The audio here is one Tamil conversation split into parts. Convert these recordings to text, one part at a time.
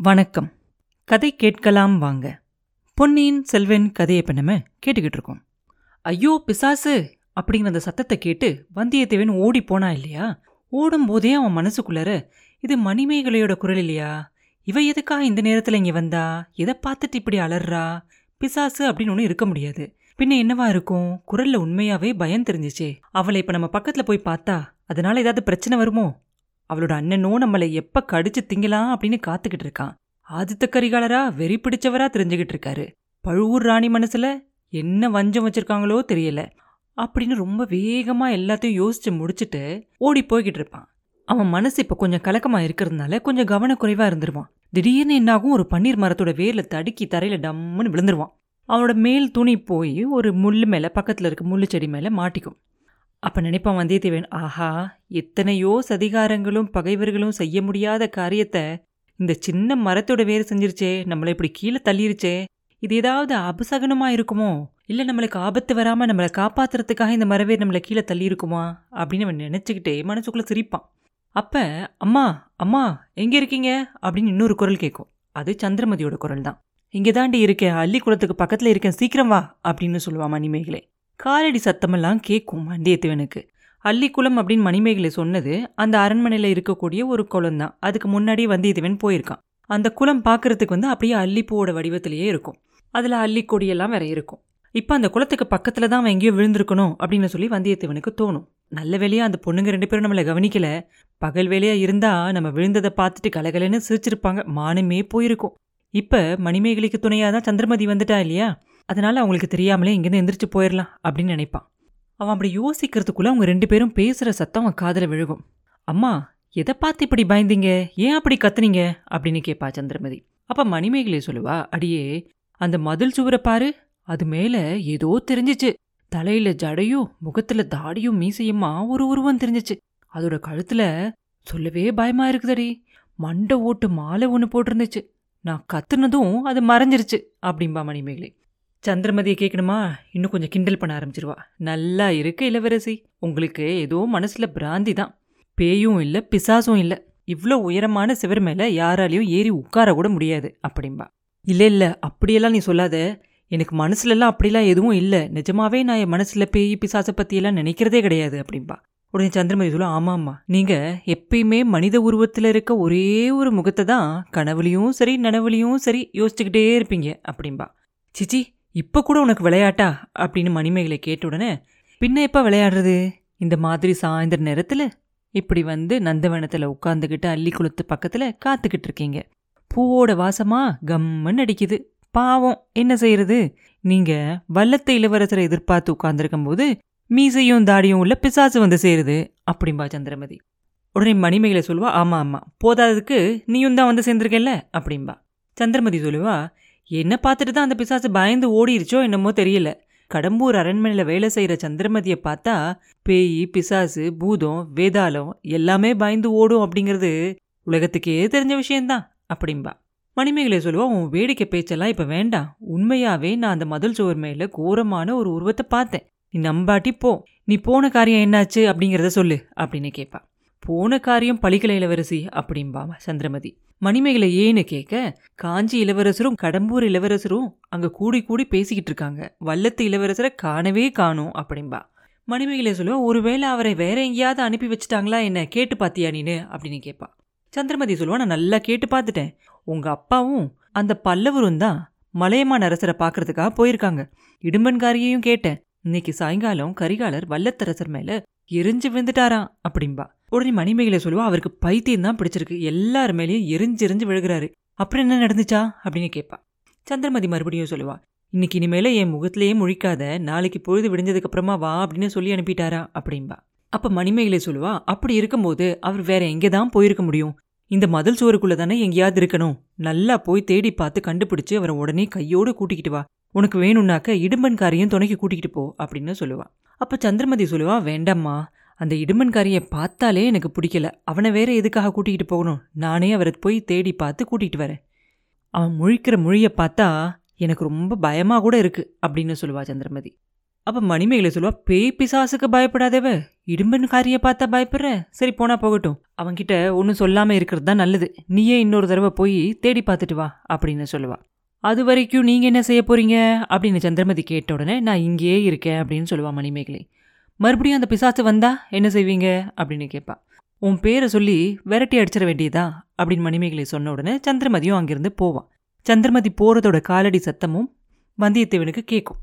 வணக்கம். கதை கேட்கலாம் வாங்க. பொன்னியின் செல்வன் கதையை நம்ம கேட்டுக்கிட்டு இருக்கோம். ஐயோ பிசாசு! அப்படிங்கிற அந்த சத்தத்தை கேட்டு வந்தியத்தேவன் ஓடி போனா இல்லையா? ஓடும்போதே அவன் மனசுக்குள்ளார இது மணிமேகலையோட குரல் இல்லையா? இவ எதுக்கா இந்த நேரத்துல இங்க வந்தா? எதை பார்த்துட்டு இப்படி அலறா? பிசாசு அப்படின்னு ஒன்று இருக்க முடியாது. பின்ன என்னவா இருக்கும்? குரல்ல உண்மையாவே பயம் தெரிஞ்சிச்சே. அவளை இப்ப நம்ம பக்கத்துல போய் பார்த்தா அதனால ஏதாவது பிரச்சனை வருமோ? அவளோட அண்ணனோ நம்மளை எப்ப கடிச்சு திங்கலாம் அப்படின்னு காத்துக்கிட்டு இருக்கான். ஆதித்த கரிகாலரா வெறி பிடிச்சவரா தெரிஞ்சுக்கிட்டு இருக்காரு. பழுவூர் ராணி மனசுல என்ன வஞ்சம் வச்சிருக்காங்களோ தெரியல. அப்படின்னு ரொம்ப வேகமா எல்லாத்தையும் யோசிச்சு முடிச்சுட்டு ஓடி போய்கிட்டு இருப்பான். அவன் மனசு இப்ப கொஞ்சம் கலக்கமா இருக்கிறதுனால கொஞ்சம் கவனக்குறைவா இருந்துருவான். திடீர்னு என்னாகும் ஒரு பன்னீர் மரத்தோட வேர்ல தடுக்கி தரையில டம்முன்னு விழுந்துருவான். அவனோட மேல் துணி போய் ஒரு முள்ளு மேல பக்கத்துல இருக்க முள்ளு செடி மேல மாட்டிக்கும். அப்போ நினைப்பான் வந்தியத்தேவன் ஆஹா எத்தனையோ சதிகாரங்களும் பகைவர்களும் செய்ய முடியாத காரியத்தை இந்த சின்ன மரத்தோட வேறு செஞ்சிருச்சே நம்மளை இப்படி கீழே தள்ளிருச்சே இது ஏதாவது அபசகனமாக இருக்குமோ? இல்லை நம்மளுக்கு ஆபத்து வராமல் நம்மளை காப்பாத்துறதுக்காக இந்த மரவேர் நம்மளை கீழே தள்ளி இருக்குமா அப்படின்னு அவன் நினச்சிக்கிட்டே மனசுக்குள்ளே சிரிப்பான். அப்போ அம்மா அம்மா எங்கே இருக்கீங்க? அப்படின்னு இன்னொரு குரல் கேட்கும். அது சந்திரமதியோட குரல் தான் இங்கே தாண்டி இருக்கேன் அள்ளி குளத்துக்கு இருக்கேன் சீக்கிரம் வா அப்படின்னு சொல்லுவான் மணிமேகலை. காலடி சத்தமெல்லாம் கேட்கும் வந்தியத்தேவனுக்கு. அள்ளிக்குளம் அப்படின்னு மணிமேகலை சொன்னது அந்த அரண்மனையில் இருக்கக்கூடிய ஒரு குளம் தான் அதுக்கு முன்னாடி வந்தியத்தேவன் போயிருக்கான். அந்த குளம் பார்க்கறதுக்கு வந்து அப்படியே அள்ளிப்பூவோட வடிவத்திலேயே இருக்கும். அதில் அள்ளிக்கொடியெல்லாம் வேற இருக்கும். இப்போ அந்த குளத்துக்கு பக்கத்தில் தான் அவன் எங்கேயோ விழுந்திருக்கணும் அப்படின்னு சொல்லி வந்தியத்தேவனுக்கு தோணும். நல்ல வேலையாக அந்த பொண்ணுங்க ரெண்டு பேரும் நம்மளை கவனிக்கல. பகல் வேலையாக இருந்தால் நம்ம விழுந்ததை பார்த்துட்டு கலகலன்னு சிரிச்சிருப்பாங்க. மானமே போயிருக்கும். இப்போ மணிமேகலைக்கு துணையாக தான் சந்திரமதி வந்துட்டா இல்லையா? அதனால அவங்களுக்கு தெரியாமலே இங்கேருந்து எந்திரிச்சு போயிடலாம் அப்படின்னு நினைப்பான். அவன் அப்படி யோசிக்கிறதுக்குள்ளே அவங்க ரெண்டு பேரும் பேசுகிற சத்தம் அவன் காதில் விழுகும். அம்மா எதை பார்த்து இப்படி பயந்தீங்க? ஏன் அப்படி கத்துனீங்க? அப்படின்னு கேட்பா சந்திரமதி. அப்போ மணிமேகலை சொல்லுவா அடியே அந்த மதில் சுவரை பாரு. அது மேலே ஏதோ தெரிஞ்சிச்சு. தலையில ஜடையும் முகத்துல தாடியும் மீசையுமா ஒரு உருவம் தெரிஞ்சிச்சு. அதோட கழுத்தில் சொல்லவே பயமா இருக்குதடி. மண்டை ஓட்டு மாலை ஒன்று போட்டிருந்துச்சு. நான் கத்துனதும் அது மறைஞ்சிருச்சு அப்படிம்பா மணிமேகலை. சந்திரமதியை கேட்கணுமா? இன்னும் கொஞ்சம் கிண்டல் பண்ண ஆரம்பிச்சிருவா. நல்லா இருக்கு இளவரசி. உங்களுக்கு ஏதோ மனசில் பிராந்தி தான். பேயும் இல்லை பிசாசும் இல்லை. இவ்வளோ உயரமான சிவர் மேலே யாராலையும் ஏறி உட்கார கூட முடியாது அப்படிம்பா. இல்லை இல்லை அப்படியெல்லாம் நீ சொல்லாத. எனக்கு மனசுலலாம் அப்படிலாம் எதுவும் இல்லை. நிஜமாவே நான் என் மனசில் பேய் பிசாசை பற்றியெல்லாம் நினைக்கிறதே கிடையாது அப்படிம்பா. உடனே சந்திரமதி சொல்ல ஆமாம்மா. நீங்கள் எப்பயுமே மனித உருவத்தில் இருக்க ஒரே ஒரு முகத்தை தான் கனவுலையும் சரி நனவுலையும் சரி யோசிச்சுக்கிட்டே இருப்பீங்க அப்படிம்பா. சிச்சி இப்போ கூட உனக்கு விளையாட்டா? அப்படின்னு மணிமேகலை கேட்ட உடனே பின்ன எப்போ விளையாடுறது? இந்த மாதிரி சாயந்தர நேரத்தில்? இப்படி வந்து நந்தவனத்தில் உட்காந்துக்கிட்டு அள்ளி குளத்து பக்கத்தில் காத்துக்கிட்டு இருக்கீங்க. பூவோட வாசமா கம்மன்னு அடிக்குது. பாவம் என்ன செய்யறது? நீங்க வல்லத்தை இளவரசரை எதிர்பார்த்து உட்கார்ந்துருக்கும் போது மீசையும் தாடியும் உள்ள பிசாசு வந்து சேருது அப்படிம்பா சந்திரமதி. உடனே மணிமேகலை சொல்லுவா ஆமா ஆமா போதாததுக்கு நீயும் தான் வந்து சேர்ந்துருக்கல அப்படிம்பா. சந்திரமதி சொல்லுவா என்ன பார்த்துட்டு தான் அந்த பிசாசு பயந்து ஓடிருச்சோ என்னமோ தெரியல. கடம்பூர் அரண்மனையில் வேலை செய்கிற சந்திரமதியை பார்த்தா பேய் பிசாசு பூதம் வேதாளம் எல்லாமே பயந்து ஓடும் அப்படிங்கிறது உலகத்துக்கே தெரிஞ்ச விஷயம்தான் அப்படிம்பா. மணிமேகலை சொல்லுவா உன் வேடிக்கை பேச்செல்லாம் இப்போ வேண்டாம். உண்மையாவே நான் அந்த மதில் சுவர் மேலே கோரமான ஒரு உருவத்தை பார்த்தேன். நீ நம்பாட்டி போ. நீ போன காரியம் என்னாச்சு அப்படிங்கிறத சொல்லு அப்படின்னு கேட்பா போன காரியம் பழிக்கலையில் இளவரசி அப்படிம்பா சந்திரமதி. மணிமேகலை ஏன்னு கேட்க காஞ்சி இளவரசரும் கடம்பூர் இளவரசரும் அங்க கூடி கூடி பேசிக்கிட்டு இருக்காங்க. வல்லத்து இளவரசரை காணவே காணும் அப்படிம்பா. மணிமேகலை சொல்லுவா ஒருவேளை அவரை வேற எங்கேயாவது அனுப்பி வச்சுட்டாங்களா என்ன? கேட்டு பாத்தியா நீனு? அப்படின்னு கேட்பா சந்திரமதி சொல்லுவா நான் நல்லா கேட்டு பார்த்துட்டேன் உங்க அப்பாவும் அந்த பல்லவரும் தான் மலையமான் அரசரை பார்க்கறதுக்காக போயிருக்காங்க. இடும்பன்காரியையும் கேட்டேன். இன்னைக்கு சாயங்காலம் கரிகாலர் வல்லத்தரசர் மேல எரிஞ்சு விழுந்துட்டாராம் அப்படிம்பா. உடனே மணிமேகலை சொல்லுவா அவருக்கு பைத்தியம் தான் பிடிச்சிருக்கு. எல்லார் மேலேயும் எரிஞ்சு எரிஞ்சு விழுகிறாரு. அப்புறம் என்ன நடந்துச்சா அப்படின்னு கேட்பா. சந்திரமதி மறுபடியும் சொல்லுவா இன்னைக்கு இனிமேல என் முகத்திலேயே முழிக்காத நாளைக்கு பொழுது விடிஞ்சதுக்கு அப்புறமா வா அப்படின்னு சொல்லி அனுப்பிட்டாரா அப்படிம்பா. அப்ப மணிமேகலை சொல்லுவா அப்படி இருக்கும்போது அவர் வேற எங்கே தான் போயிருக்க முடியும்? இந்த மதில் சுவருக்குள்ள தானே எங்கேயாவது இருக்கணும்? நல்லா போய் தேடி பார்த்து கண்டுபிடிச்சு அவரை உடனே கையோடு கூட்டிக்கிட்டு வா. உனக்கு வேணும்னாக்க இடும்பன்காரியும் துணைக்கு கூட்டிகிட்டு போ அப்படின்னு சொல்லுவாள் அப்போ சந்திரமதி சொல்லுவா வேண்டாம்மா அந்த இடுமன்காரியை பார்த்தாலே எனக்கு பிடிக்கல. அவனை வேற எதுக்காக கூட்டிகிட்டு போகணும்? நானே அவரை போய் தேடி பார்த்து கூட்டிகிட்டு வரேன். அவன் முழிக்கிற மொழியை பார்த்தா எனக்கு ரொம்ப பயமாக கூட இருக்குது அப்படின்னு சொல்லுவா சந்திரமதி. அப்போ மணிமேகலை சொல்லுவா பேய் பிசாசுக்கு பயப்படாதவ. இடும்பன்காரியை பார்த்தா பயப்படுற? சரி போனால் போகட்டும். அவன்கிட்ட ஒன்றும் சொல்லாமல் இருக்கிறது தான் நல்லது. நீயே இன்னொரு தடவை போய் தேடி பார்த்துட்டு வா அப்படின்னு சொல்லுவாள் அது வரைக்கும் நீங்கள் என்ன செய்ய போகிறீங்க அப்படின்னு சந்திரமதி கேட்ட உடனே நான் இங்கேயே இருக்கேன் அப்படின்னு சொல்லுவான் மணிமேகலை. மறுபடியும் அந்த பிசாசு வந்தா என்ன செய்வீங்க? அப்படின்னு கேட்பா உன் பேரை சொல்லி விரட்டி அடிச்சிட வேண்டியதா? அப்படின்னு மணிமேகலை சொன்ன உடனே சந்திரமதியும் அங்கிருந்து போவான் சந்திரமதி போகிறதோட காலடி சத்தமும் வந்தியத்தேவனுக்கு கேட்கும்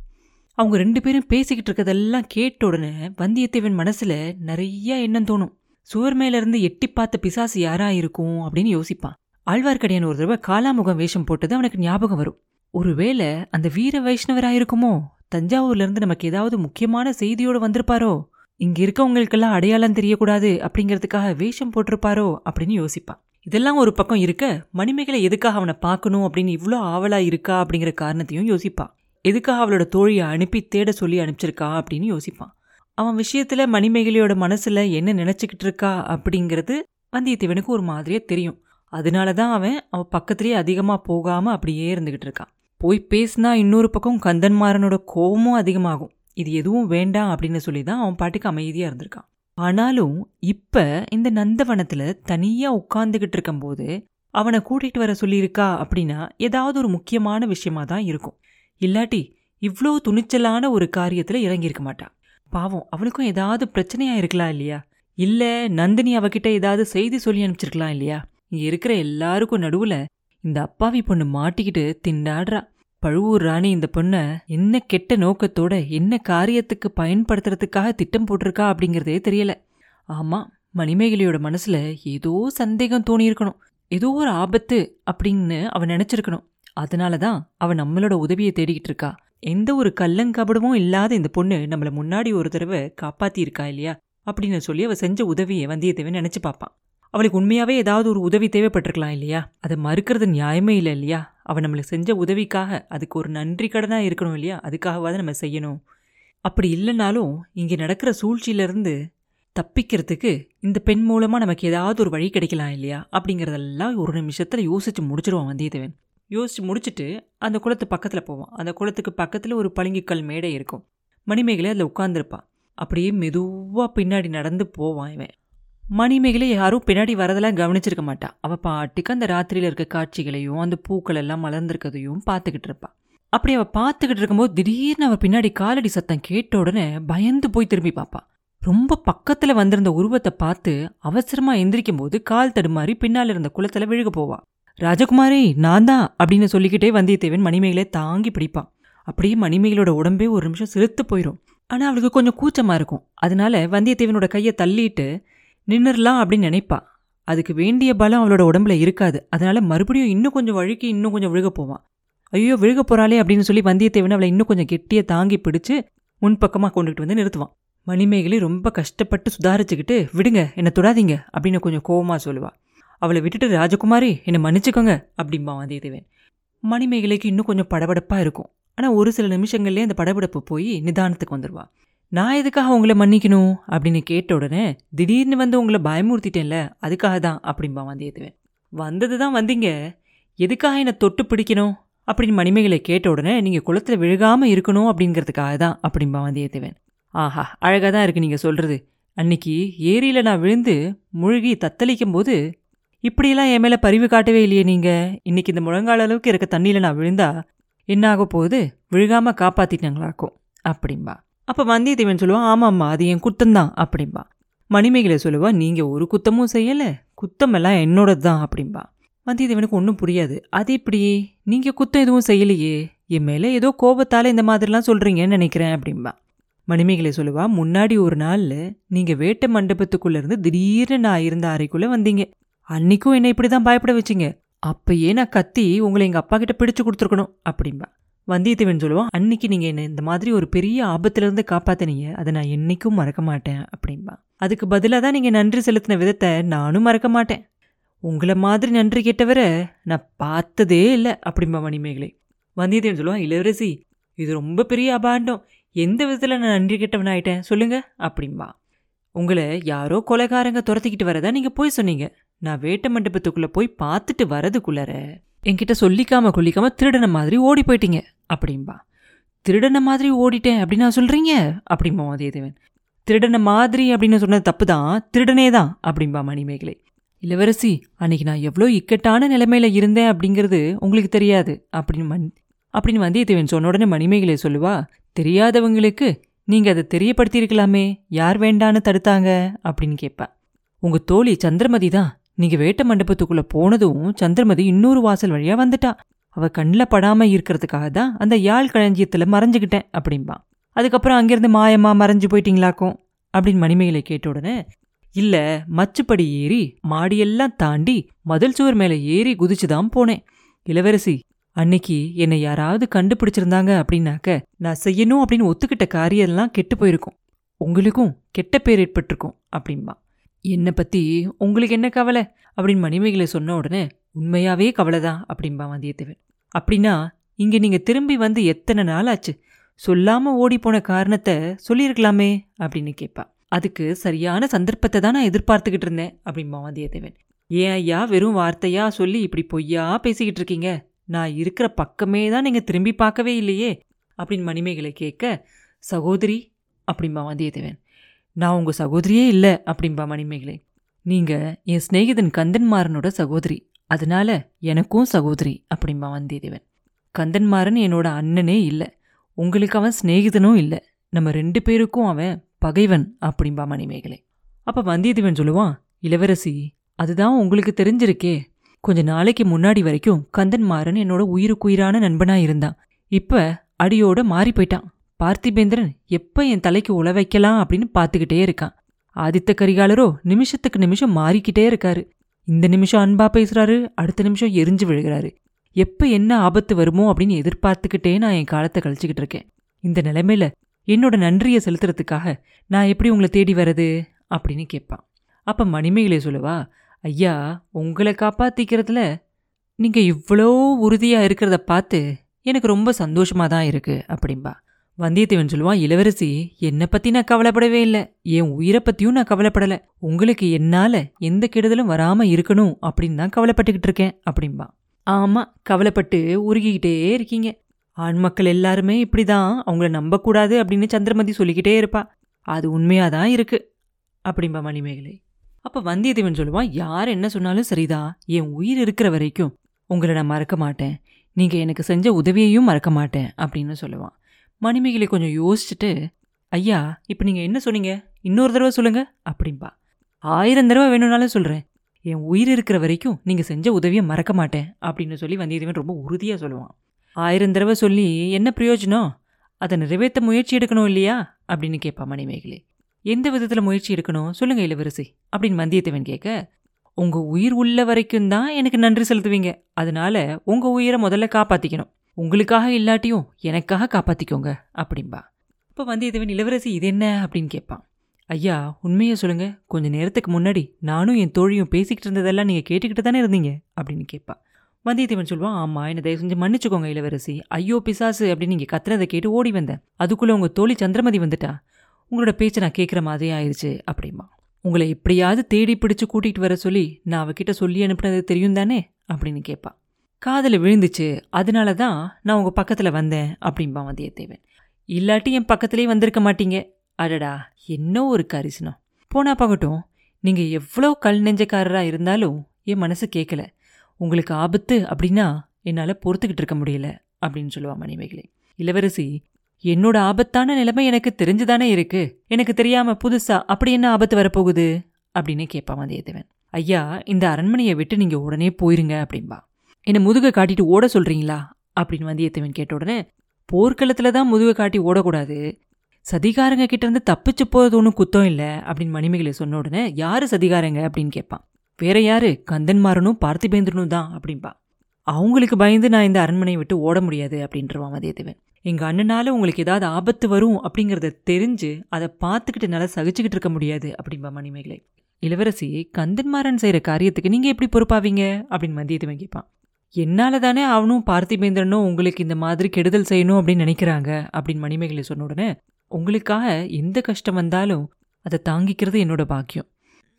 அவங்க ரெண்டு பேரும் பேசிக்கிட்டு இருக்கதெல்லாம் கேட்ட உடனே வந்தியத்தேவன் மனசில் நிறைய எண்ணம் தோணும். சுவர் மேலேருந்து எட்டி பார்த்த பிசாசு யாராக இருக்கும் அப்படின்னு யோசிப்பான் ஆழ்வார்க்கடியான் ஒரு தடவை காலாமுகம் வேஷம் போட்டது அவனுக்கு ஞாபகம் வரும். ஒருவேளை அந்த வீர வைஷ்ணவராயிருக்குமோ? இருக்குமோ நமக்கு ஏதாவது முக்கியமான செய்தியோடு வந்திருப்பாரோ? இங்க இருக்கவங்களுக்கெல்லாம் அடையாளம் தெரியக்கூடாது அப்படிங்கிறதுக்காக வேஷம் போட்டிருப்பாரோ அப்படின்னு யோசிப்பான். இதெல்லாம் ஒரு பக்கம் இருக்க மணிமேகலை எதுக்காக அவனை பார்க்கணும் அப்படின்னு இவ்வளோ ஆவலா இருக்கா அப்படிங்கிற காரணத்தையும் யோசிப்பான். எதுக்காக அவளோட தோழியை அனுப்பி தேட சொல்லி அனுப்பிச்சிருக்கா அப்படின்னு யோசிப்பான். அவன் விஷயத்துல மணிமேகலையோட மனசுல என்ன நினைச்சுக்கிட்டு இருக்கா அப்படிங்கிறது வந்தியத்தேவனுக்கு ஒரு மாதிரியே தெரியும். அதனால தான் அவன் அவன் பக்கத்துலேயே அதிகமாக போகாமல் அப்படியே இருந்துக்கிட்டு இருக்கான். போய் பேசினா இன்னொரு பக்கம் கந்தன்மாரனோட கோபமும் அதிகமாகும். இது எதுவும் வேண்டாம் அப்படின்னு சொல்லி தான் அவன் பாட்டுக்கு அமைதியாக இருந்திருக்கான். ஆனாலும் இப்போ இந்த நந்தவனத்தில் தனியாக உட்கார்ந்துகிட்டு இருக்கும்போது அவனை கூட்டிகிட்டு வர சொல்லியிருக்கா அப்படின்னா ஏதாவது ஒரு முக்கியமான விஷயமா தான் இருக்கும். இல்லாட்டி இவ்வளோ துணிச்சலான ஒரு காரியத்தில் இறங்கியிருக்க மாட்டான் பாவம் அவளுக்கும் ஏதாவது பிரச்சனையாக இருக்கலாம் இல்லையா? இல்லை நந்தினி அவகிட்ட ஏதாவது செய்தி சொல்லி அனுப்பிச்சிருக்கலாம் இல்லையா? இருக்கிற எல்லாருக்கும் நடுவுல இந்த அப்பாவி பொண்ணு மாட்டிக்கிட்டு திண்டாடுறா. பழுவூர் ராணி இந்த பொண்ணை என்ன கெட்ட நோக்கத்தோட என்ன காரியத்துக்கு பயன்படுத்துறதுக்காக திட்டம் போட்டிருக்கா அப்படிங்கிறதே தெரியல. ஆமா மணிமேகலையோட மனசுல ஏதோ சந்தேகம் தோணியிருக்கணும். ஏதோ ஒரு ஆபத்து அப்படின்னு அவன் நினைச்சிருக்கணும். அதனால தான் அவன் நம்மளோட உதவியை தேடிக்கிட்டு இருக்கா. எந்த ஒரு கள்ளங்கபடமும் இல்லாத இந்த பொண்ணு நம்மள முன்னாடி ஒரு தடவை காப்பாத்தி இருக்கா இல்லையா? அப்படின்னு சொல்லி அவ செஞ்ச உதவியை வந்தியத்தேவன் நினைச்சு பார்ப்பான். அவளுக்கு உண்மையாகவே ஏதாவது ஒரு உதவி தேவைப்பட்டிருக்கலாம் இல்லையா? அதை மறுக்கிறது நியாயமே இல்லை இல்லையா? அவன் நம்மளுக்கு செஞ்ச உதவிக்காக அதுக்கு ஒரு நன்றி கடனாக இருக்கணும் இல்லையா? அதுக்காகவாது நம்ம செய்யணும். அப்படி இல்லைனாலும் இங்கே நடக்கிற சூழ்ச்சியிலேருந்து தப்பிக்கிறதுக்கு இந்த பெண் மூலமாக நமக்கு ஏதாவது ஒரு வழி கிடைக்கலாம் இல்லையா? அப்படிங்கிறதெல்லாம் ஒரு நிமிஷத்தில் யோசித்து முடிச்சிடுவான் வந்தியத்தேவன். யோசிச்சு முடிச்சுட்டு அந்த குளத்து பக்கத்தில் போவான். அந்த குளத்துக்கு பக்கத்தில் ஒரு பளிங்குக்கல் மேடை இருக்கும். மணிமேகலை அதில் உட்காந்துருப்பான் அப்படியே மெதுவாக பின்னாடி நடந்து போவான் இவன். மணிமேகலை யாரும் பின்னாடி வரதெல்லாம் கவனிச்சிருக்க மாட்டா. அவள் பாட்டுக்கு அந்த ராத்திரியில் இருக்க காட்சிகளையும் அந்த பூக்கள் எல்லாம் மலர்ந்திருக்கதையும் பார்த்துக்கிட்டு இருப்பா. அப்படி அவள் பார்த்துக்கிட்டு இருக்கும்போது திடீர்னு அவள் பின்னாடி காலடி சத்தம் கேட்ட உடனே பயந்து போய் திரும்பி பார்ப்பா ரொம்ப பக்கத்தில் வந்திருந்த உருவத்தை பார்த்து அவசரமாக எந்திரிக்கும் போது கால் தடுமாறி பின்னால் இருந்த குளத்தில் விழுக போவா. ராஜகுமாரி நான் தான் அப்படின்னு சொல்லிக்கிட்டே வந்தியத்தேவன் மணிமேகலை தாங்கி பிடிப்பான் அப்படியே மணிமேகலோட உடம்பே ஒரு நிமிஷம் செலுத்து போயிடும் ஆனால் அவளுக்கு கொஞ்சம் கூச்சமாக இருக்கும். அதனால வந்தியத்தேவனோட கையை தள்ளிட்டு நின்னுறலாம் அப்படின்னு நினைப்பா. அதுக்கு வேண்டிய பலம் அவளோட உடம்புல இருக்காது. அதனால மறுபடியும் இன்னும் கொஞ்சம் வழுக்கி இன்னும் கொஞ்சம் விழுக போவான். ஐயோ விழுக போறாளே அப்படின்னு சொல்லி வந்தியத்தேவன் அவளை இன்னும் கொஞ்சம் கெட்டியை தாங்கி பிடிச்சு முன்பக்கமாக கொண்டுகிட்டு வந்து நிறுத்துவான். மணிமேகலை ரொம்ப கஷ்டப்பட்டு சுதாரிச்சுக்கிட்டு விடுங்க என்னை தொடாதீங்க அப்படின்னு கொஞ்சம் கோபமாக சொல்லுவா. அவளை விட்டுட்டு ராஜகுமாரி என்னை மன்னிச்சுக்கோங்க அப்படிம்பா வந்தியத்தேவன். மணிமேகலைக்கு இன்னும் கொஞ்சம் படபடப்பாக இருக்கும். ஆனால் ஒரு சில நிமிஷங்கள்லேயே அந்த படபடப்பு போய் நிதானத்துக்கு வந்துடுவா நான் எதுக்காக உங்களை மன்னிக்கணும்? அப்படின்னு கேட்ட உடனே திடீர்னு வந்து உங்களை பயமுறுத்திட்டேன்ல அதுக்காக தான் அப்படிம்பா வந்தியத்தேவன் வந்தது தான் வந்தீங்க. எதுக்காக என்னை தொட்டு பிடிக்கணும்? அப்படின்னு மணிமேகலை கேட்ட உடனே நீங்கள் குளத்தில் விழுகாமல் இருக்கணும் அப்படிங்கிறதுக்காக தான் அப்படிம்பா வந்தியத்தேவன் ஆஹா அழகாக தான் இருக்குது நீங்கள் சொல்கிறது அன்னைக்கு ஏரியில் நான் விழுந்து முழுகி தத்தளிக்கும் போது இப்படியெல்லாம் என் மேலே பரிவு காட்டவே இல்லையே நீங்கள் இன்னைக்கு இந்த முழங்கால அளவுக்கு இருக்க தண்ணியில் நான் விழுந்தா என்ன ஆக போகுது? விழுகாமல் காப்பாற்றிட்டாங்களாக்கும் அப்படிம்பா. அப்போ வந்தியத்தேவன் சொல்லுவான் ஆமாம்மா அது என் குத்தம்தான் அப்படிம்பா. மணிமேகலை சொல்லுவா நீங்கள் ஒரு குத்தமும் செய்யலை குத்தமெல்லாம் என்னோடது தான் அப்படிம்பா. வந்தியத்தேவனுக்கு ஒன்றும் புரியாது. அது எப்படி? நீங்கள் குத்தம் எதுவும் செய்யலையே. என் மேலே ஏதோ கோபத்தால் இந்த மாதிரிலாம் சொல்கிறீங்கன்னு நினைக்கிறேன் அப்படிம்பா. மணிமேகலை சொல்லுவா முன்னாடி ஒரு நாளில் நீங்கள் வேட்டை மண்டபத்துக்குள்ளேருந்து திடீர்னு நான் இருந்த அறைக்குள்ளே வந்தீங்க. அன்னைக்கும் என்னை இப்படி தான் பயப்பட வச்சிங்க. அப்பயே நான் கத்தி உங்களை எங்கள் அப்பா கிட்ட பிடிச்சு கொடுத்துருக்கணும் அப்படிம்பா. வந்தியத்தேவன் சொல்லுவான் அன்னைக்கு நீங்கள் என்னை இந்த மாதிரி ஒரு பெரிய ஆபத்துலேருந்து காப்பாற்றினீங்க அதை நான் என்றைக்கும் மறக்க மாட்டேன் அப்படின்பா. அதுக்கு பதிலாக தான் நீங்கள் நன்றி செலுத்தின விதத்தை நானும் மறக்க மாட்டேன். உங்களை மாதிரி நன்றி கேட்டவரை நான் பார்த்ததே இல்லை அப்படிம்பா மணிமேகலை. வந்தியத்தேவன் சொல்லுவான் இளவரசி இது ரொம்ப பெரிய அபாண்டம். எந்த விதத்தில் நான் நன்றி கெட்டவன் ஆயிட்டேன் சொல்லுங்கள் அப்படிம்பா உங்களை யாரோ கொலைகாரங்க துரத்திக்கிட்டு வரதா நீங்கள் போய் சொன்னீங்க. நான் வேட்ட மண்டபத்துக்குள்ளே போய் பார்த்துட்டு வரதுக்குள்ளார என்கிட்ட சொல்லிக்காம கொல்லிக்காம திருடன மாதிரி ஓடி போயிட்டீங்க. அப்படிம்பா. திருடன மாதிரி ஓடிட்டேன் அப்படின்னா சொல்கிறீங்க அப்படிம்பா வந்தியத்தேவன் திருடன மாதிரி அப்படின்னு சொன்னது தப்பு தான் திருடனே தான் அப்படிம்பா மணிமேகலை. இளவரசி அன்னைக்கு நான் எவ்வளோ இக்கட்டான நிலைமையில் இருந்தேன் அப்படிங்கிறது உங்களுக்கு தெரியாது. அப்படின்னு மண் அப்படின்னு வந்தியத்தேவன் சொன்ன உடனே மணிமேகலை சொல்லுவா தெரியாதவங்களுக்கு நீங்கள் அதை தெரியப்படுத்தியிருக்கலாமே. யார் வேண்டான்னு தடுத்தாங்க? அப்படின்னு கேட்பா உங்கள் தோழி சந்திரமதி தான் நீங்க வேட்ட மண்டபத்துக்குள்ள போனதும் சந்திரமதி இன்னொரு வாசல் வழியா வந்துட்டா. அவ கண்ணில் படாம இருக்கிறதுக்காக தான் அந்த யாழ் களஞ்சியத்துல மறைஞ்சுக்கிட்டேன் அப்படின்பா அதுக்கப்புறம் அங்கிருந்து மாயமா மறைஞ்சு போயிட்டீங்களாக்கும்? அப்படின்னு மணிமேகலை கேட்ட உடனே இல்ல மச்சுப்படி ஏறி மாடியெல்லாம் தாண்டி மதில் சுவர் மேல ஏறி குதிச்சுதான் போனேன். இளவரசி அன்னைக்கு என்னை யாராவது கண்டுபிடிச்சிருந்தாங்க அப்படின்னாக்க நான் செய்யணும் அப்படின்னு ஒத்துக்கிட்ட காரியெல்லாம் கெட்டு போயிருக்கும். உங்களுக்கும் கெட்ட பேர் ஏற்பட்டிருக்கும் அப்படின்பா என்னை பற்றி உங்களுக்கு என்ன கவலை? அப்படின்னு மணிமேகலை சொன்ன உடனே உண்மையாகவே கவலை தான் அப்படின்பா வந்தியத்தேவன். அப்படின்னா இங்கே நீங்கள் திரும்பி வந்து எத்தனை நாள் ஆச்சு சொல்லாமல் ஓடி போன காரணத்தை சொல்லியிருக்கலாமே அப்படின்னு கேட்பா. அதுக்கு சரியான சந்தர்ப்பத்தை தான் நான் எதிர்பார்த்துக்கிட்டு இருந்தேன் அப்படின்பா வந்தியத்தேவன். ஏன் ஐயா வெறும் வார்த்தையா சொல்லி இப்படி பொய்யா பேசிக்கிட்டு இருக்கீங்க? நான் இருக்கிற பக்கமே தான் நீங்கள் திரும்பி பார்க்கவே இல்லையே அப்படின்னு மணிமேகலை கேட்க சகோதரி அப்படின்பா வந்தியத்தேவன். நான் உங்கள் சகோதரியே இல்லை அப்படின்பா மணிமேகலை. நீங்கள் என் சிநேகிதன் கந்தன்மாறனோட சகோதரி. அதனால எனக்கும் சகோதரி அப்படின்பா வந்தியத்தேவன். கந்தன்மாறன் என்னோட அண்ணனே இல்லை. உங்களுக்கு அவன் சிநேகிதனும் இல்லை. நம்ம ரெண்டு பேருக்கும் அவன் பகைவன் அப்படின்பா மணிமேகலை. அப்போ வந்தியத்தேவன் சொல்லுவான் இளவரசி அதுதான் உங்களுக்கு தெரிஞ்சிருக்கே. கொஞ்ச நாளைக்கு முன்னாடி வரைக்கும் கந்தன்மாறன் என்னோட உயிருக்குயிரான நண்பனாக இருந்தான் இப்போ அடியோட மாறி போயிட்டான். பார்த்திபேந்திரன் எப்ப என் தலைக்கு உழ வைக்கலாம் அப்படின்னு பார்த்துக்கிட்டே இருக்கான். ஆதித்த கரிகாலரோ நிமிஷத்துக்கு நிமிஷம் மாறிக்கிட்டே இருக்காரு. இந்த நிமிஷம் அன்பா பேசுறாரு அடுத்த நிமிஷம் எரிஞ்சு விழுகிறாரு. எப்ப என்ன ஆபத்து வருமோ அப்படின்னு எதிர்பார்த்துக்கிட்டே நான் என் காலத்தை கழிச்சுக்கிட்டு இருக்கேன். இந்த நிலைமையில என்னோட நன்றியை செலுத்துறதுக்காக நான் எப்படி உங்களை தேடி வர்றது அப்படின்னு கேட்பான். அப்ப மணிமேகலை சொல்லுவா ஐயா உங்களை காப்பாத்திக்கிறதுல நீங்க இவ்வளோ உறுதியா இருக்கிறத பார்த்து எனக்கு ரொம்ப சந்தோஷமா தான் இருக்கு அப்படின்பா வந்தியத்தேவன் சொல்லுவான் இளவரசி என்னை பத்தி நான் கவலைப்படவே இல்லை. என் உயிரை பத்தியும் நான் கவலைப்படல. உங்களுக்கு என்னால எந்த கெடுதலும் வராம இருக்கணும் அப்படின்னு தான் கவலைப்பட்டுக்கிட்டு இருக்கேன் அப்படின்பா ஆமா கவலைப்பட்டு உருகிக்கிட்டே இருக்கீங்க. ஆண் மக்கள் எல்லாருமே இப்படிதான். அவங்கள நம்பக்கூடாது அப்படின்னு சந்திரமதி சொல்லிக்கிட்டே இருப்பா. அது உண்மையாதான் இருக்கு அப்படின்பா மணிமேகலை. அப்ப வந்தியத்தேவன் சொல்லுவான் யார் என்ன சொன்னாலும் சரிதான் என் உயிர் இருக்கிற வரைக்கும் உங்களை நான் மறக்க மாட்டேன். நீங்க எனக்கு செஞ்ச உதவியையும் மறக்க மாட்டேன் அப்படின்னு சொல்லுவான். மணிமேகலை கொஞ்சம் யோசிச்சுட்டு ஐயா இப்போ நீங்கள் என்ன சொன்னீங்க? இன்னொரு தடவை சொல்லுங்க அப்படின்பா ஆயிரம் தடவை வேணும்னாலும் சொல்கிறேன் என் உயிர் இருக்கிற வரைக்கும் நீங்கள் செஞ்ச உதவியை மறக்க மாட்டேன் அப்படின்னு சொல்லி வந்தியத்தேவன் ரொம்ப உறுதியாக சொல்லுவான். ஆயிரம் தடவை சொல்லி என்ன பிரயோஜனம்? அதை நிறைவேற்ற முயற்சி எடுக்கணும் இல்லையா? அப்படின்னு கேட்பா மணிமேகலை. எந்த விதத்தில் முயற்சி எடுக்கணும்? சொல்லுங்க இளவரசி அப்படின்னு வந்தியத்தேவன் கேட்க உங்கள் உயிர் உள்ள வரைக்கும் தான் எனக்கு நன்றி செலுத்துவீங்க. அதனால உங்கள் உயிரை முதல்ல காப்பாற்றிக்கணும் உங்களுக்காக இல்லாட்டியும் எனக்காக காப்பாத்திக்கோங்க அப்படின்பா இப்போ வந்தியத்தேவன் இளவரசி இது என்ன அப்படின்னு கேட்பான். ஐயா உண்மையை சொல்லுங்க. கொஞ்ச நேரத்துக்கு முன்னாடி நானும் என் தோழியும் பேசிக்கிட்டு இருந்ததெல்லாம் நீங்க கேட்டுக்கிட்டு தானே இருந்தீங்க அப்படின்னு கேட்பா வந்தியத்தேவன் சொல்லுவான் ஆமா என்ன தயவு செஞ்சு மன்னிச்சுக்கோங்க இளவரசி. ஐயோ பிசாசு அப்படின்னு நீங்க கத்துனதை கேட்டு ஓடி வந்தேன் அதுக்குள்ள உங்க தோழி சந்திரமதி வந்துட்டா. உங்களோட பேச்சை நான் கேட்குற மாதிரி ஆயிடுச்சு அப்படிமா உங்களை எப்படியாவது தேடி பிடிச்சு கூட்டிகிட்டு வர சொல்லி நான் அவகிட்ட சொல்லி அனுப்புனது தெரியும் தானே? அப்படின்னு கேட்பா காதில் விழுந்துச்சு அதனால தான் நான் உங்கள் பக்கத்தில் வந்தேன் அப்படின்பா வந்தியத்தேவன் இல்லாட்டி என் பக்கத்துலேயே வந்திருக்க மாட்டீங்க. அடடா என்ன ஒரு கரிசனம். போனா பார்க்கட்டும் நீங்கள் எவ்வளோ கல் நெஞ்சக்காரராக இருந்தாலும் என் மனசு கேட்கல உங்களுக்கு ஆபத்து அப்படின்னா என்னால் பொறுத்துக்கிட்டு இருக்க முடியல அப்படின்னு சொல்லுவா மணிமேகலை. இளவரசி என்னோட ஆபத்தான நிலைமை எனக்கு தெரிஞ்சுதானே இருக்கு. எனக்கு தெரியாம புதுசா அப்படி என்ன ஆபத்து வரப்போகுது? அப்படின்னு கேட்பான் வந்தியத்தேவன் ஐயா இந்த அரண்மனையை விட்டு நீங்க உடனே போயிருங்க அப்படின்பா. என்னை முதுக காட்டிட்டு ஓட சொல்றீங்களா? அப்படின்னு வந்தியத்தேவன் கேட்ட உடனே போர்க்களத்துல தான் முதுக காட்டி ஓடக்கூடாது. சதிகாரங்க கிட்ட இருந்து தப்பிச்சு போறது ஒன்றும் குத்தம் இல்லை அப்படின்னு மணிமேகலை சொன்ன உடனே யாரு சதிகாரங்க? அப்படின்னு கேட்பான். வேற யாரு? கந்தன்மாரனும் பார்த்திபேந்திரனும் தான் அப்படின்பா அவங்களுக்கு பயந்து நான் இந்த அரண்மனையை விட்டு ஓட முடியாது அப்படின்றவான் வந்தியத்தேவன். எங்க அண்ணனால உங்களுக்கு ஏதாவது ஆபத்து வரும் அப்படிங்கறத தெரிஞ்சு அதை பார்த்துக்கிட்டு நல்லா சகிச்சுக்கிட்டு இருக்க முடியாது அப்படின்பா மணிமேகலை. இளவரசி கந்தன்மாரன் செய்கிற காரியத்துக்கு நீங்கள் எப்படி பொறுப்பாவீங்க? அப்படின்னு வந்தியத்தேவன் கேட்பான். என்னால் தானே அவனும் பார்த்திபேந்திரனும் உங்களுக்கு இந்த மாதிரி கெடுதல் செய்யணும் அப்படின்னு நினைக்கிறாங்க அப்படின்னு மணிமேகலை சொன்ன உடனே உங்களுக்காக எந்த கஷ்டம் வந்தாலும் அதை தாங்கிக்கிறது என்னோட பாக்கியம்.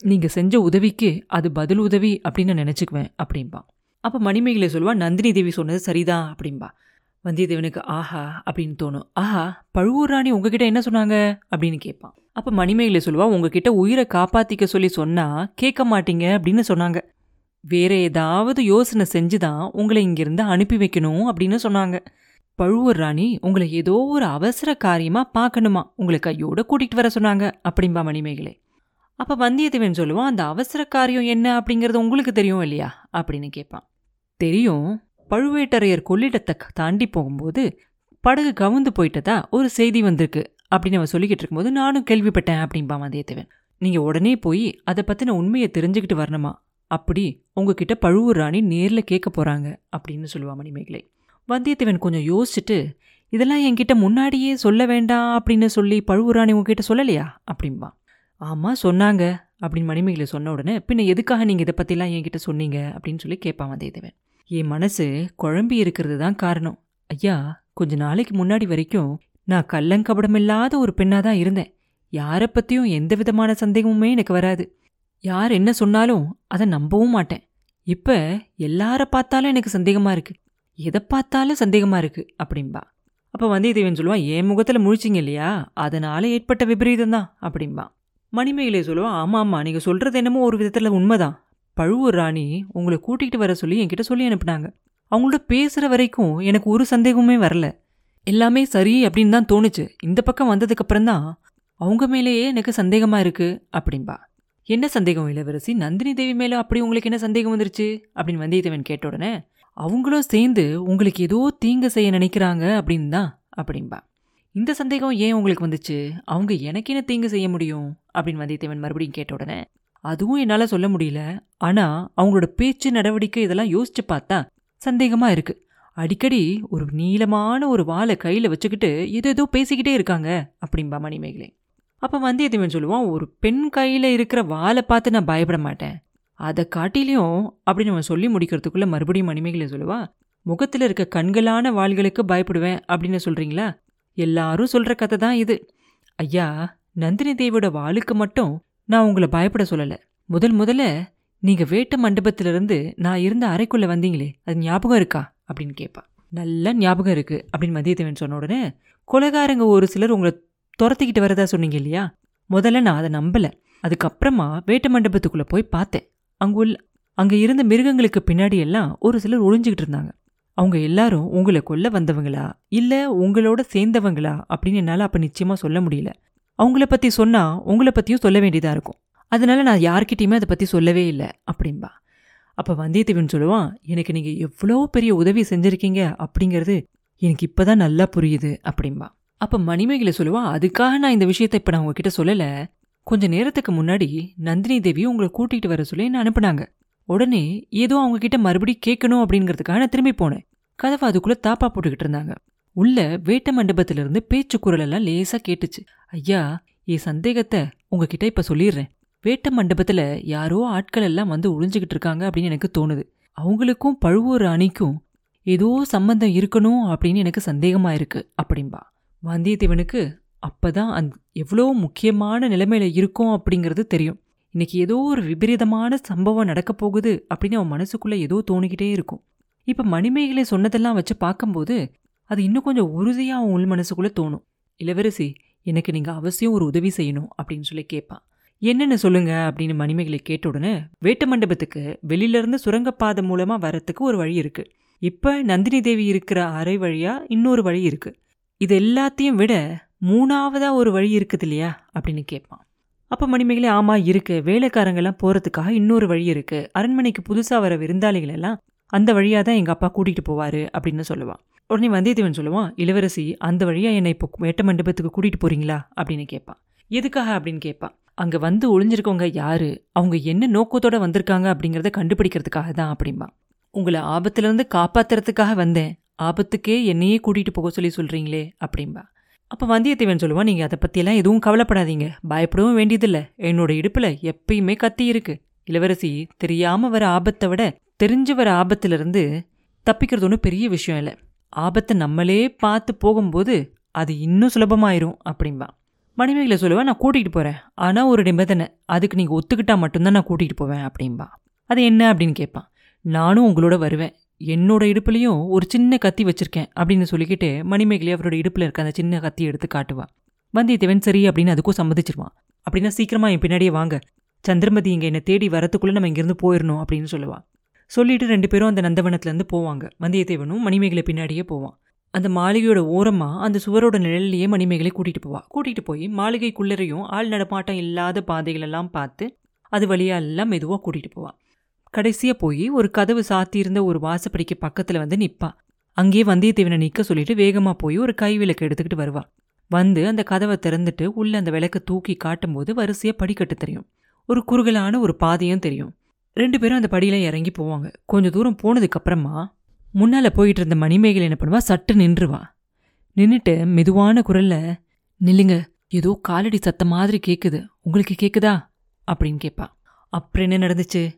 நீங்கள் செஞ்ச உதவிக்கு அது பதில் உதவி அப்படின்னு நான் நினச்சிக்குவேன் அப்படின்பா அப்போ மணிமேகலை சொல்லுவா நந்தினி தேவி சொன்னது சரிதான் அப்படின்பா வந்தியத்தேவனுக்கு ஆஹா அப்படின்னு தோணும். ஆஹா பழுவூர் ராணி உங்ககிட்ட என்ன சொன்னாங்க? அப்படின்னு கேட்பான். அப்போ மணிமேகலை சொல்லுவா உங்ககிட்ட உயிரை காப்பாத்திக்க சொல்லி சொன்னா கேட்க மாட்டீங்க அப்படின்னு சொன்னாங்க. வேற ஏதாவது யோசனை செஞ்சு தான் உங்களை இங்கிருந்து அனுப்பி வைக்கணும் அப்படின்னு சொன்னாங்க. பழுவூர் ராணி உங்களை ஏதோ ஒரு அவசர காரியமா பார்க்கணுமா? உங்களை கையோட கூட்டிகிட்டு வர சொன்னாங்க அப்படிம்பா மணிமேகலை. அப்போ வந்தியத்தேவன் சொல்லுவான் அந்த அவசர காரியம் என்ன அப்படிங்கிறது உங்களுக்கு தெரியும் இல்லையா? அப்படின்னு கேட்பான். தெரியும். பழுவேட்டரையர் கொள்ளிடத்தை தாண்டி போகும்போது படகு கவுந்து போயிட்டதா ஒரு செய்தி வந்திருக்கு அப்படின்னு அவன் சொல்லிக்கிட்டு இருக்கும்போது நானும் கேள்விப்பட்டேன் அப்படின்பா வந்தியத்தேவன். நீங்கள் உடனே போய் அதை பற்றின உண்மையை தெரிஞ்சுக்கிட்டு வரணுமா? அப்படி உங்ககிட்ட பழுவூர் ராணி நேரில் கேட்க போகிறாங்க அப்படின்னு சொல்லுவா மணிமேகலை. வந்தியத்தேவன் கொஞ்சம் யோசிச்சுட்டு இதெல்லாம் என்கிட்ட முன்னாடியே சொல்ல வேண்டாம் அப்படின்னு சொல்லி பழுவூர் ராணி உங்ககிட்ட சொல்லலையா? அப்படின்பா ஆமாம் சொன்னாங்க அப்படின்னு மணிமேகலை சொன்ன உடனே பின்ன எதுக்காக நீங்கள் இதை பற்றிலாம் என்கிட்ட சொன்னீங்க? அப்படின்னு சொல்லி கேட்பான் வந்தியத்தேவன். என் மனசு குழம்பி இருக்கிறது தான் காரணம். ஐயா கொஞ்ச நாளைக்கு முன்னாடி வரைக்கும் நான் கள்ளங்கபடமில்லாத ஒரு பெண்ணாக தான் இருந்தேன். யாரை பற்றியும் எந்த விதமான சந்தேகமுமே எனக்கு வராது. யார் என்ன சொன்னாலும் அதை நம்பவும் மாட்டேன். இப்ப எல்லார பார்த்தாலும் எனக்கு சந்தேகமா இருக்கு. எதை பார்த்தாலும் சந்தேகமா இருக்கு அப்படின்பா அப்ப வந்தியத்தேவன் சொல்லுவான் என் முகத்துல முழிச்சிங்க இல்லையா? அதனால ஏற்பட்ட விபரீதம் தான் அப்படின்பா மணிமேகலை சொல்லுவான் ஆமா ஆமா நீங்க சொல்றது என்னமோ ஒரு விதத்துல உண்மைதான். பழுவூர் ராணி உங்களை கூட்டிகிட்டு வர சொல்லி என்கிட்ட சொல்லி அனுப்புனாங்க. அவங்களோட பேசுகிற வரைக்கும் எனக்கு ஒரு சந்தேகமுமே வரல. எல்லாமே சரி அப்படின்னு தான் தோணுச்சு. இந்த பக்கம் வந்ததுக்கப்புறம் தான் அவங்க மேலேயே எனக்கு சந்தேகமாக இருக்கு அப்படின்பா என்ன சந்தேகம் இளவரசி? நந்தினி தேவி மேலே அப்படி உங்களுக்கு என்ன சந்தேகம் வந்துருச்சு? அப்படின்னு வந்தியத்தேவன் கேட்ட உடனே அவங்களும் சேர்ந்து உங்களுக்கு ஏதோ தீங்கு செய்ய நினைக்கிறாங்க அப்படின்னு தான் அப்படின்பா. இந்த சந்தேகம் ஏன் உங்களுக்கு வந்துச்சு? அவங்க எனக்கு என்ன தீங்கு செய்ய முடியும்? அப்படின்னு வந்தியத்தேவன் மறுபடியும் கேட்ட உடனே அதுவும் என்னால் சொல்ல முடியல. ஆனால் அவங்களோட பேச்சு நடவடிக்கை இதெல்லாம் யோசிச்சு பார்த்தா சந்தேகமாக இருக்குது அடிக்கடி ஒரு நீளமான ஒரு வாளை கையில் வச்சுக்கிட்டு ஏதோ ஏதோ பேசிக்கிட்டே இருக்காங்க. அப்படின்பா மணிமேகலை. அப்போ வந்தியத்தேவன் சொல்லுவான் ஒரு பெண் கையில் இருக்கிற வாளை பார்த்து நான் பயப்பட மாட்டேன். அதை காட்டிலையும் அப்படின்னு அவன் சொல்லி முடிக்கிறதுக்குள்ள மறுபடியும் மணிமேகலை சொல்லுவா முகத்தில் இருக்க கண்களான வாள்களுக்கு பயப்படுவேன் அப்படின்னு சொல்கிறீங்களா எல்லாரும் சொல்கிற கதை தான் இது. ஐயா நந்தினி தேவியோட வாளுக்கு மட்டும் நான் உங்களை பயப்பட சொல்லலை. முதல் முதல்ல நீங்கள் வேட்ட மண்டபத்திலிருந்து நான் இருந்த அறைக்குள்ளே வந்தீங்களே அது ஞாபகம் இருக்கா? அப்படின்னு கேட்பா நல்ல ஞாபகம் இருக்குது அப்படின்னு மதியத்தேவன் சொன்ன உடனே கொலகாரங்க ஒரு சிலர் உங்களை துரத்திக்கிட்டு வரதா சொன்னீங்க இல்லையா? முதல்ல நான் அதை நம்பல. அதுக்கப்புறமா வேட்ட மண்டபத்துக்குள்ளே போய் பார்த்தேன். அங்கே உள்ள அங்கே இருந்த மிருகங்களுக்கு பின்னாடி எல்லாம் ஒரு சிலர் ஒழிஞ்சிக்கிட்டு இருந்தாங்க. அவங்க எல்லாரும் உங்களை கொல்ல வந்தவங்களா? இல்லை உங்களோட சேர்ந்தவங்களா? அப்படின்னு என்னால் அப்போ நிச்சயமாக சொல்ல முடியல. அவங்கள பற்றி சொன்னால் உங்களை பற்றியும் சொல்ல வேண்டியதாக இருக்கும். அதனால நான் யார்கிட்டையுமே அதை பற்றி சொல்லவே இல்லை அப்படின்பா அப்போ வந்தியத்தேவன் சொல்லுவான் எனக்கு நீங்கள் எவ்வளோ பெரிய உதவி செஞ்சுருக்கீங்க? அப்படிங்கிறது எனக்கு இப்போ தான் நல்லா புரியுது அப்படின்பா அப்ப மணிமேகலை சொல்லுவா அதுக்காக நான் இந்த விஷயத்த இப்ப நான் உங்ககிட்ட சொல்லல. கொஞ்ச நேரத்துக்கு முன்னாடி நந்தினி தேவி உங்களை கூட்டிகிட்டு வர சொல்லி என்ன அனுப்புனாங்க. உடனே ஏதோ அவங்க கிட்ட மறுபடியும் கேட்கணும் அப்படிங்கிறதுக்காக நான் திரும்பி போனேன். கதவை அதுக்குள்ள தாப்பா போட்டுக்கிட்டு இருந்தாங்க. உள்ள வேட்ட மண்டபத்திலிருந்து பேச்சு குரல் எல்லாம் லேசா கேட்டுச்சு. ஐயா என் சந்தேகத்தை உங்ககிட்ட இப்ப சொல்லிடுறேன். வேட்ட மண்டபத்துல யாரோ ஆட்கள் எல்லாம் வந்து ஒளிஞ்சுக்கிட்டு இருக்காங்க அப்படின்னு எனக்கு தோணுது. அவங்களுக்கும் பழுவூர் அணிக்கும் ஏதோ சம்பந்தம் இருக்கணும் அப்படின்னு எனக்கு சந்தேகமா இருக்கு. அப்படின்பா வந்தியத்தேவனுக்கு அப்பதான் அந் எவ்வளோ முக்கியமான நிலைமையில இருக்கோம் அப்படிங்கிறது தெரியும். இன்னைக்கு ஏதோ ஒரு விபரீதமான சம்பவம் நடக்க போகுது அப்படின்னு அவன் மனசுக்குள்ள ஏதோ தோணிக்கிட்டே இருக்கும். இப்ப மணிமேகலை சொன்னதெல்லாம் வச்சு பார்க்கும்போது அது இன்னும் கொஞ்சம் உறுதியாக அவன் உள் மனசுக்குள்ளே தோணும். இளவரசி எனக்கு நீங்கள் அவசியம் ஒரு உதவி செய்யணும் அப்படின்னு சொல்லி கேட்பான் என்னென்ன சொல்லுங்க அப்படின்னு மணிமேகலை கேட்ட உடனே வேட்டு மண்டபத்துக்கு வெளியில இருந்து சுரங்கப்பாதை மூலமாக வரத்துக்கு ஒரு வழி இருக்குது இப்போ நந்தினி தேவி இருக்கிற அறை வழியாக இன்னொரு வழி இருக்குது இது எல்லாத்தையும் விட மூணாவதாக ஒரு வழி இருக்குது இல்லையா அப்படின்னு கேட்பான். அப்போ மணிமேகலை ஆமாம் இருக்குது வேலைக்காரங்கெல்லாம் போகிறதுக்காக இன்னொரு வழி இருக்குது அரண்மனைக்கு புதுசாக வர விருந்தாளிகள் எல்லாம் அந்த வழியாக தான் எங்கள் அப்பா கூட்டிகிட்டு போவார் அப்படின்னு சொல்லுவான். உடனே வந்தியத்தேவன் சொல்லுவான் இளவரசி அந்த வழியாக என்னை இப்போ வேட்ட மண்டபத்துக்கு கூட்டிகிட்டு போகிறீங்களா அப்படின்னு கேட்பான். எதுக்காக? அப்படின்னு கேட்பான். அங்கே வந்து ஒளிஞ்சிருக்கவங்க யார்? அவங்க என்ன நோக்கத்தோடு வந்திருக்காங்க? அப்படிங்கிறத கண்டுபிடிக்கிறதுக்காக தான் அப்படிம்பா உங்களை ஆபத்துலேருந்து காப்பாத்துறதுக்காக வந்தேன். ஆபத்துக்கே என்னையே கூட்டிகிட்டு போக சொல்லி சொல்கிறீங்களே அப்படிம்பா. அப்போ வந்தியத்தேவன் சொல்லுவான் நீங்கள் அதை பற்றியெல்லாம் எதுவும் கவலைப்படாதீங்க. பயப்படவும் வேண்டியதில்லை. என்னோட இடுப்பில் எப்பயுமே கத்தி இருக்கு. இளவரசி தெரியாமல் வர ஆபத்தை விட தெரிஞ்சு வர ஆபத்துல இருந்து தப்பிக்கிறது ஒன்றும் பெரிய விஷயம் இல்லை. ஆபத்தை நம்மளே பார்த்து போகும்போது அது இன்னும் சுலபமாயிரும் அப்படிம்பா. மணிமேகலை சொல்லுவேன் நான் கூட்டிகிட்டு போகிறேன் ஆனால் ஒரு நிபந்தனை. அதுக்கு நீங்கள் ஒத்துக்கிட்டால் மட்டும்தான் நான் கூட்டிகிட்டு போவேன் அப்படின்பா அது என்ன? அப்படின்னு கேட்பான். நானும் உங்களோட வருவேன். என்னோட இடுப்புலையும் ஒரு சின்ன கத்தி வச்சிருக்கேன் அப்படின்னு சொல்லிக்கிட்டு மணிமேகலை அவரோட இடுப்பில் இருக்க அந்த சின்ன கத்தி எடுத்து காட்டுவான் வந்தியத்தேவன் சரி அப்படின்னு அதுக்கும் சம்மதிச்சிருவான். அப்படின்னா சீக்கிரமா என் பின்னாடியே வாங்க. சந்திரமதி இங்கே என்னை தேடி வரத்துக்குள்ளே நம்ம இங்கேருந்து போயிடணும் அப்படின்னு சொல்லுவா. சொல்லிட்டு ரெண்டு பேரும் அந்த நந்தவனத்துலேருந்து போவாங்க. வந்தியத்தேவனும் மணிமேகலை பின்னாடியே போவான். அந்த மாளிகையோட ஓரமாக அந்த சுவரோட நிழல்லையே மணிமேகலை கூட்டிகிட்டு போவா. கூட்டிகிட்டு போய் மாளிகைக்குள்ளரையும் ஆள் நடமாட்டம் இல்லாத பாதைகளெல்லாம் பார்த்து அது வழியாக எல்லாம் மெதுவாக கூட்டிகிட்டு போவா. கடைசியாக போய் ஒரு கதவு சாத்தியிருந்த ஒரு வாசப்படிக்கு பக்கத்தில் வந்து நிற்பா அங்கேயே வந்தியத்தேவனை நிற்க சொல்லிட்டு வேகமாக போய் ஒரு கை விளக்கு எடுத்துக்கிட்டு வருவா. வந்து அந்த கதவை திறந்துட்டு உள்ள அந்த விளக்கை தூக்கி காட்டும்போது வரிசையாக படிக்கட்டு தெரியும். ஒரு குறுகலான ஒரு பாதையும் தெரியும். ரெண்டு பேரும் அந்த படியில இறங்கி போவாங்க. கொஞ்சம் தூரம் போனதுக்கு அப்புறமா முன்னால போயிட்டு இருந்த மணிமேகலை என்ன பண்ணுவா? சட்டு நின்றுவா. நின்றுட்டு மெதுவான குரல்ல நில்லுங்க. ஏதோ காலடி சத்தம் மாதிரி கேக்குது. உங்களுக்கு கேக்குதா? அப்படின்னு கேட்பா அப்புறம் என்ன நடந்துச்சு?